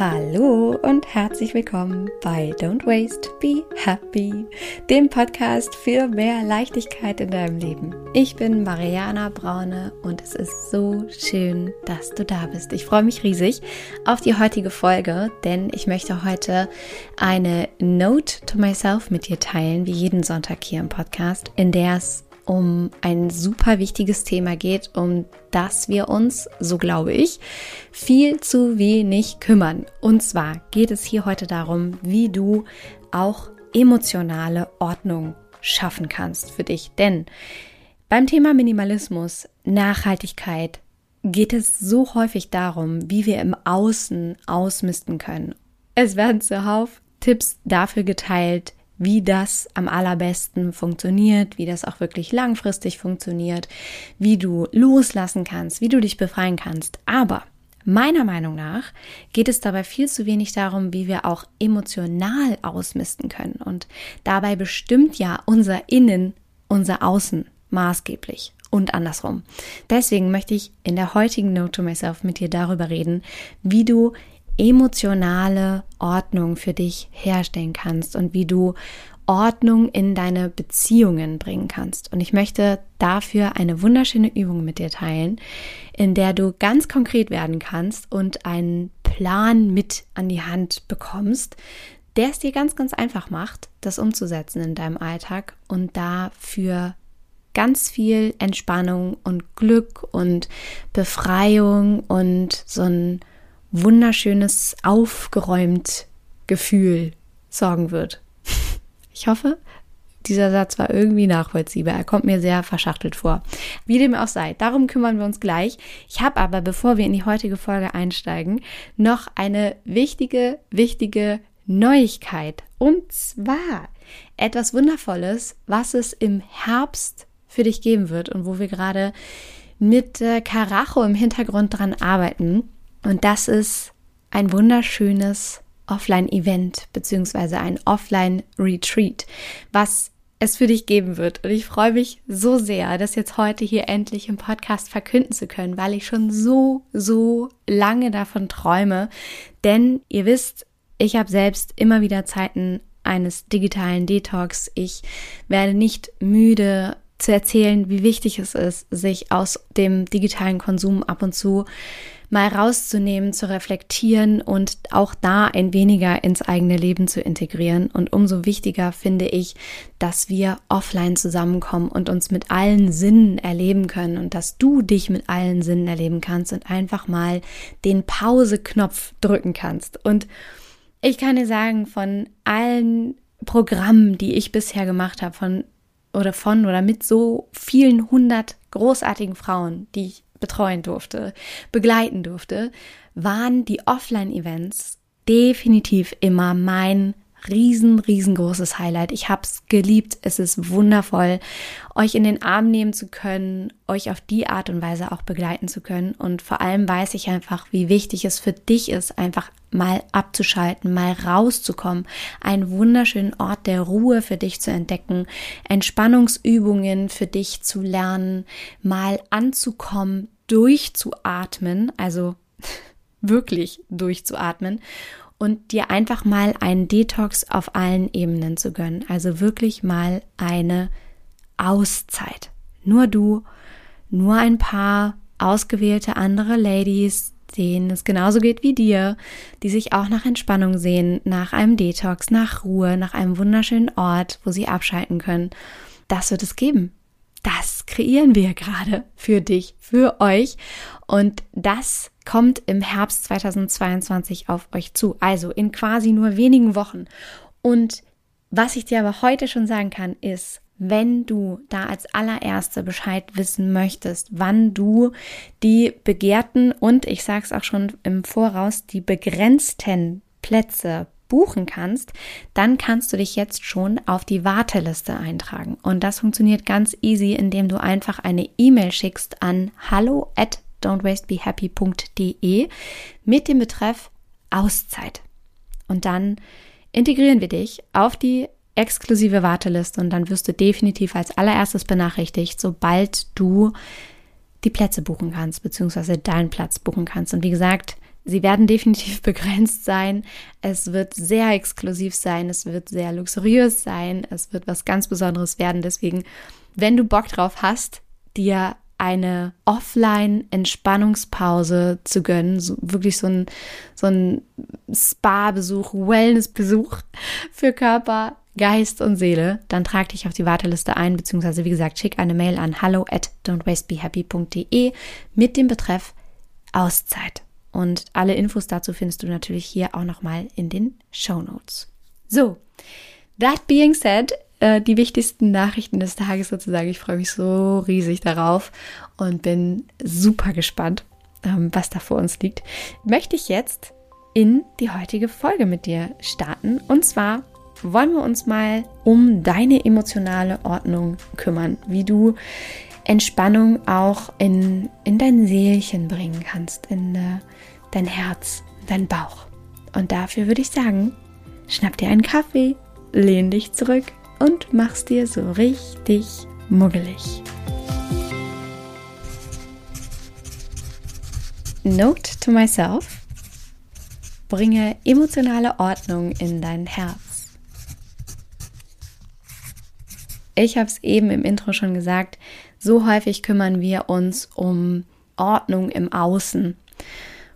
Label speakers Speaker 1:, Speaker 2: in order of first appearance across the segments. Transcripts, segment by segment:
Speaker 1: Hallo und herzlich willkommen bei Don't Waste, Be Happy, dem Podcast für mehr Leichtigkeit in deinem Leben. Ich bin Mariana Braune und es ist so schön, dass du da bist. Ich freue mich riesig auf die heutige Folge, denn ich möchte heute eine Note to myself mit dir teilen, wie jeden Sonntag hier im Podcast, in der es um ein super wichtiges Thema geht, um das wir uns, so glaube ich, viel zu wenig kümmern. Und zwar geht es hier heute darum, wie du auch emotionale Ordnung schaffen kannst für dich. Denn beim Thema Minimalismus, Nachhaltigkeit, geht es so häufig darum, wie wir im Außen ausmisten können. Es werden zuhauf Tipps dafür geteilt, wie das am allerbesten funktioniert, wie das auch wirklich langfristig funktioniert, wie du loslassen kannst, wie du dich befreien kannst. Aber meiner Meinung nach geht es dabei viel zu wenig darum, wie wir auch emotional ausmisten können. Und dabei bestimmt ja unser Innen unser Außen maßgeblich und andersrum. Deswegen möchte ich in der heutigen Note to Myself mit dir darüber reden, wie du emotionale Ordnung für dich herstellen kannst und wie du Ordnung in deine Beziehungen bringen kannst. Und ich möchte dafür eine wunderschöne Übung mit dir teilen, in der du ganz konkret werden kannst und einen Plan mit an die Hand bekommst, der es dir ganz, ganz einfach macht, das umzusetzen in deinem Alltag und dafür ganz viel Entspannung und Glück und Befreiung und so ein wunderschönes, aufgeräumt Gefühl sorgen wird. Ich hoffe, dieser Satz war irgendwie nachvollziehbar. Er kommt mir sehr verschachtelt vor. Wie dem auch sei, darum kümmern wir uns gleich. Ich habe aber, bevor wir in die heutige Folge einsteigen, noch eine wichtige, wichtige Neuigkeit. Und zwar etwas Wundervolles, was es im Herbst für dich geben wird und wo wir gerade mit äh, Karacho im Hintergrund dran arbeiten. Und das ist ein wunderschönes Offline-Event beziehungsweise ein Offline-Retreat, was es für dich geben wird. Und ich freue mich so sehr, das jetzt heute hier endlich im Podcast verkünden zu können, weil ich schon so, so lange davon träume. Denn ihr wisst, ich habe selbst immer wieder Zeiten eines digitalen Detox. Ich werde nicht müde zu erzählen, wie wichtig es ist, sich aus dem digitalen Konsum ab und zu mal rauszunehmen, zu reflektieren und auch da ein weniger ins eigene Leben zu integrieren. Und umso wichtiger finde ich, dass wir offline zusammenkommen und uns mit allen Sinnen erleben können und dass du dich mit allen Sinnen erleben kannst und einfach mal den Pause-Knopf drücken kannst. Und ich kann dir sagen, von allen Programmen, die ich bisher gemacht habe, von oder von oder mit so vielen hundert großartigen Frauen, die ich betreuen durfte, begleiten durfte, waren die Offline-Events definitiv immer mein riesen, riesengroßes Highlight. Ich habe es geliebt. Es ist wundervoll, euch in den Arm nehmen zu können, euch auf die Art und Weise auch begleiten zu können. Und vor allem weiß ich einfach, wie wichtig es für dich ist, einfach mal abzuschalten, mal rauszukommen, einen wunderschönen Ort der Ruhe für dich zu entdecken, Entspannungsübungen für dich zu lernen, mal anzukommen, durchzuatmen, also wirklich durchzuatmen und dir einfach mal einen Detox auf allen Ebenen zu gönnen. Also wirklich mal eine Auszeit. Nur du, nur ein paar ausgewählte andere Ladies, denen es genauso geht wie dir, die sich auch nach Entspannung sehen, nach einem Detox, nach Ruhe, nach einem wunderschönen Ort, wo sie abschalten können. Das wird es geben. Das kreieren wir gerade für dich, für euch. Und das kommt im Herbst 2022 auf euch zu. Also in quasi nur wenigen Wochen. Und was ich dir aber heute schon sagen kann, ist, wenn du da als allererste Bescheid wissen möchtest, wann du die begehrten und ich sage es auch schon im Voraus, die begrenzten Plätze buchen kannst, dann kannst du dich jetzt schon auf die Warteliste eintragen. Und das funktioniert ganz easy, indem du einfach eine E-Mail schickst an hallo at don'twastebehappy.de mit dem Betreff Auszeit. Und dann integrieren wir dich auf die exklusive Warteliste und dann wirst du definitiv als allererstes benachrichtigt, sobald du die Plätze buchen kannst, beziehungsweise deinen Platz buchen kannst. Und wie gesagt, Sie werden definitiv begrenzt sein. Es wird sehr exklusiv sein. Es wird sehr luxuriös sein. Es wird was ganz Besonderes werden. Deswegen, wenn du Bock drauf hast, dir eine Offline-Entspannungspause zu gönnen, so, wirklich so ein, so ein Spa-Besuch, Wellness-Besuch für Körper, Geist und Seele, dann trag dich auf die Warteliste ein, beziehungsweise wie gesagt, schick eine Mail an hallo at don'twastebehappy.de mit dem Betreff Auszeit. Und alle Infos dazu findest du natürlich hier auch nochmal in den Show Notes. So, that being said, äh, die wichtigsten Nachrichten des Tages sozusagen. Ich freue mich so riesig darauf und bin super gespannt, ähm, was da vor uns liegt. Möchte ich jetzt in die heutige Folge mit dir starten. Und zwar wollen wir uns mal um deine emotionale Ordnung kümmern, wie du Entspannung auch in, in dein Seelchen bringen kannst, in äh, dein Herz, dein Bauch. Und dafür würde ich sagen, schnapp dir einen Kaffee, lehn dich zurück und mach's dir so richtig muggelig. Note to myself. Bringe emotionale Ordnung in dein Herz. Ich habe es eben im Intro schon gesagt, so häufig kümmern wir uns um Ordnung im Außen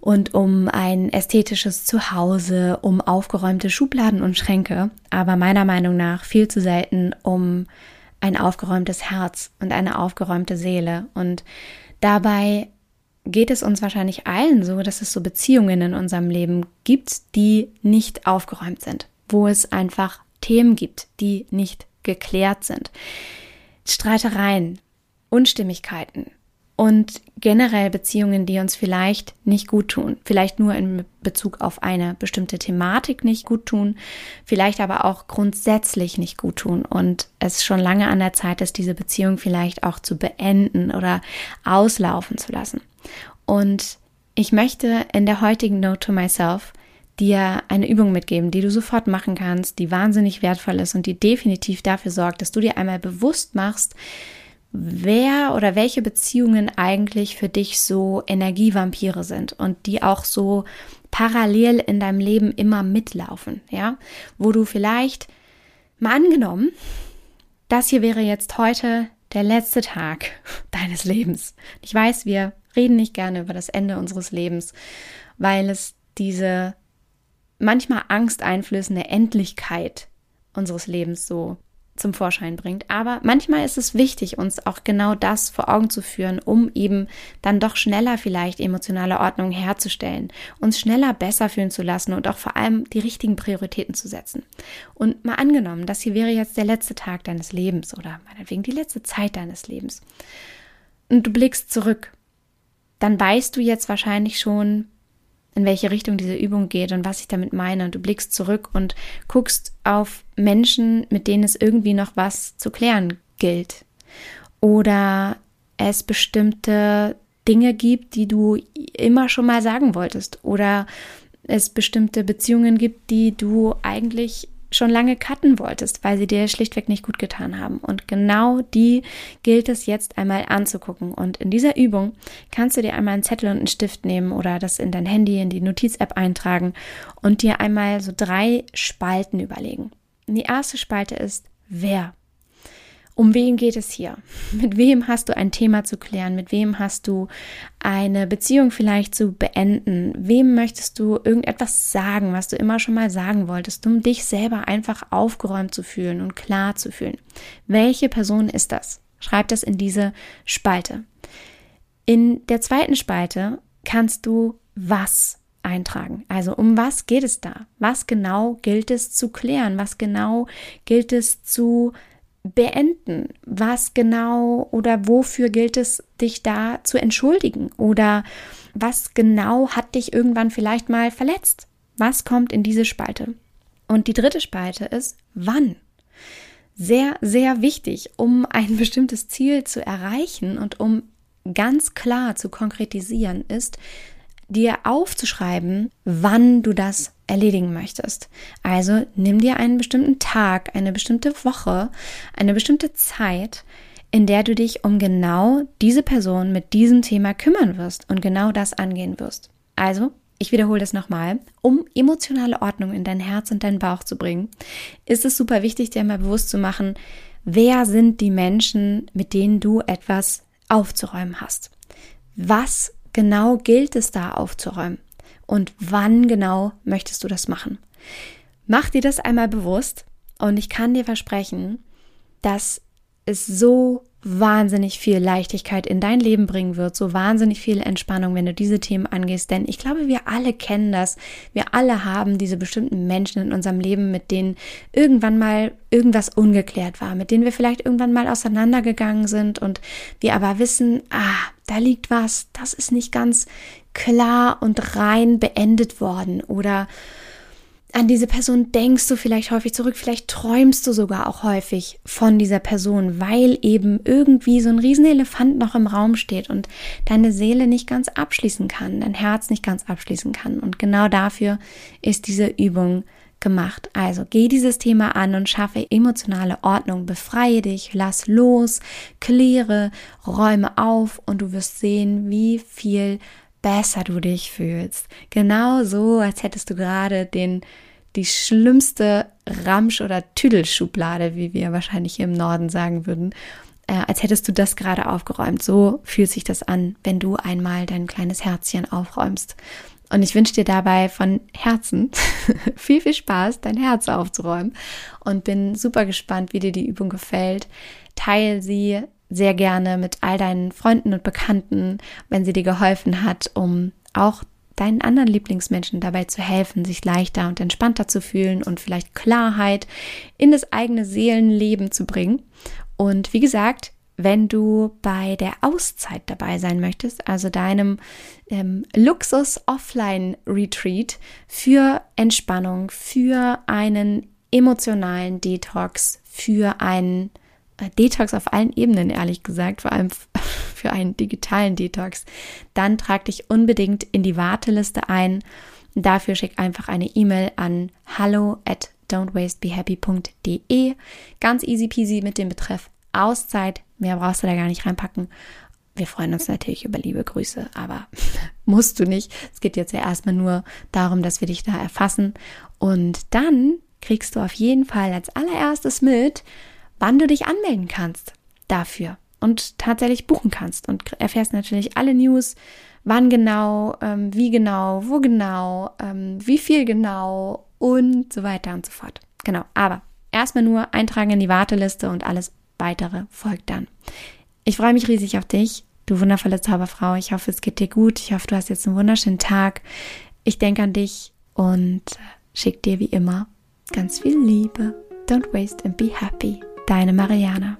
Speaker 1: und um ein ästhetisches Zuhause, um aufgeräumte Schubladen und Schränke, aber meiner Meinung nach viel zu selten um ein aufgeräumtes Herz und eine aufgeräumte Seele. Und dabei geht es uns wahrscheinlich allen so, dass es so Beziehungen in unserem Leben gibt, die nicht aufgeräumt sind, wo es einfach Themen gibt, die nicht geklärt sind. Streitereien, Unstimmigkeiten und generell Beziehungen, die uns vielleicht nicht gut tun, vielleicht nur in Bezug auf eine bestimmte Thematik nicht gut tun, vielleicht aber auch grundsätzlich nicht gut tun und es schon lange an der Zeit ist, diese Beziehung vielleicht auch zu beenden oder auslaufen zu lassen. Und ich möchte in der heutigen Note to Myself dir eine Übung mitgeben, die du sofort machen kannst, die wahnsinnig wertvoll ist und die definitiv dafür sorgt, dass du dir einmal bewusst machst, wer oder welche Beziehungen eigentlich für dich so Energievampire sind und die auch so parallel in deinem Leben immer mitlaufen, ja, wo du vielleicht mal angenommen, das hier wäre jetzt heute der letzte Tag deines Lebens. Ich weiß, wir reden nicht gerne über das Ende unseres Lebens, weil es diese manchmal angsteinflößende Endlichkeit unseres Lebens so zum Vorschein bringt. Aber manchmal ist es wichtig, uns auch genau das vor Augen zu führen, um eben dann doch schneller vielleicht emotionale Ordnung herzustellen, uns schneller besser fühlen zu lassen und auch vor allem die richtigen Prioritäten zu setzen. Und mal angenommen, das hier wäre jetzt der letzte Tag deines Lebens oder meinetwegen die letzte Zeit deines Lebens. Und du blickst zurück, dann weißt du jetzt wahrscheinlich schon, in welche Richtung diese Übung geht und was ich damit meine. Und du blickst zurück und guckst auf Menschen, mit denen es irgendwie noch was zu klären gilt. Oder es bestimmte Dinge gibt, die du immer schon mal sagen wolltest. Oder es bestimmte Beziehungen gibt, die du eigentlich schon lange cutten wolltest, weil sie dir schlichtweg nicht gut getan haben. Und genau die gilt es jetzt einmal anzugucken. Und in dieser Übung kannst du dir einmal einen Zettel und einen Stift nehmen oder das in dein Handy, in die Notiz-App eintragen und dir einmal so drei Spalten überlegen. die erste Spalte ist, wer um wen geht es hier? Mit wem hast du ein Thema zu klären? Mit wem hast du eine Beziehung vielleicht zu beenden? Wem möchtest du irgendetwas sagen, was du immer schon mal sagen wolltest, um dich selber einfach aufgeräumt zu fühlen und klar zu fühlen? Welche Person ist das? Schreib das in diese Spalte. In der zweiten Spalte kannst du was eintragen. Also um was geht es da? Was genau gilt es zu klären? Was genau gilt es zu beenden? Was genau oder wofür gilt es, dich da zu entschuldigen? Oder was genau hat dich irgendwann vielleicht mal verletzt? Was kommt in diese Spalte? Und die dritte Spalte ist, wann? Sehr, sehr wichtig, um ein bestimmtes Ziel zu erreichen und um ganz klar zu konkretisieren, ist, dir aufzuschreiben, wann du das erledigen möchtest. Also nimm dir einen bestimmten Tag, eine bestimmte Woche, eine bestimmte Zeit, in der du dich um genau diese Person mit diesem Thema kümmern wirst und genau das angehen wirst. Also ich wiederhole das nochmal, um emotionale Ordnung in dein Herz und deinen Bauch zu bringen, ist es super wichtig, dir mal bewusst zu machen, wer sind die Menschen, mit denen du etwas aufzuräumen hast. Was genau gilt es da aufzuräumen? Und wann genau möchtest du das machen? Mach dir das einmal bewusst und ich kann dir versprechen, dass es so wahnsinnig viel Leichtigkeit in dein Leben bringen wird, so wahnsinnig viel Entspannung, wenn du diese Themen angehst. Denn ich glaube, wir alle kennen das. Wir alle haben diese bestimmten Menschen in unserem Leben, mit denen irgendwann mal irgendwas ungeklärt war, mit denen wir vielleicht irgendwann mal auseinandergegangen sind und wir aber wissen, ah, da liegt was, das ist nicht ganz klar und rein beendet worden oder an diese Person denkst du vielleicht häufig zurück, vielleicht träumst du sogar auch häufig von dieser Person, weil eben irgendwie so ein Riesenelefant noch im Raum steht und deine Seele nicht ganz abschließen kann, dein Herz nicht ganz abschließen kann. Und genau dafür ist diese Übung gemacht. Also geh dieses Thema an und schaffe emotionale Ordnung, befreie dich, lass los, kläre, räume auf und du wirst sehen, wie viel besser du dich fühlst. Genau so, als hättest du gerade den die schlimmste Ramsch- oder Tüdelschublade, wie wir wahrscheinlich hier im Norden sagen würden, äh, als hättest du das gerade aufgeräumt. So fühlt sich das an, wenn du einmal dein kleines Herzchen aufräumst. Und ich wünsche dir dabei von Herzen viel, viel Spaß, dein Herz aufzuräumen und bin super gespannt, wie dir die Übung gefällt. Teil sie sehr gerne mit all deinen Freunden und Bekannten, wenn sie dir geholfen hat, um auch deinen anderen Lieblingsmenschen dabei zu helfen, sich leichter und entspannter zu fühlen und vielleicht Klarheit in das eigene Seelenleben zu bringen. Und wie gesagt, wenn du bei der Auszeit dabei sein möchtest, also deinem ähm, Luxus-Offline-Retreat für Entspannung, für einen emotionalen Detox, für einen Detox auf allen Ebenen, ehrlich gesagt, vor allem für einen digitalen Detox, dann trag dich unbedingt in die Warteliste ein. Dafür schick einfach eine E-Mail an hallo at don'twastebehappy.de. Ganz easy peasy mit dem Betreff Auszeit. Mehr brauchst du da gar nicht reinpacken. Wir freuen uns natürlich über liebe Grüße, aber musst du nicht. Es geht jetzt ja erstmal nur darum, dass wir dich da erfassen. Und dann kriegst du auf jeden Fall als allererstes mit, wann du dich anmelden kannst dafür und tatsächlich buchen kannst und erfährst natürlich alle News, wann genau, ähm, wie genau, wo genau, ähm, wie viel genau und so weiter und so fort. Genau, aber erstmal nur eintragen in die Warteliste und alles weitere folgt dann. Ich freue mich riesig auf dich, du wundervolle Zauberfrau. Ich hoffe, es geht dir gut. Ich hoffe, du hast jetzt einen wunderschönen Tag. Ich denke an dich und schick dir wie immer ganz viel Liebe. Don't waste and be happy. Deine Mariana.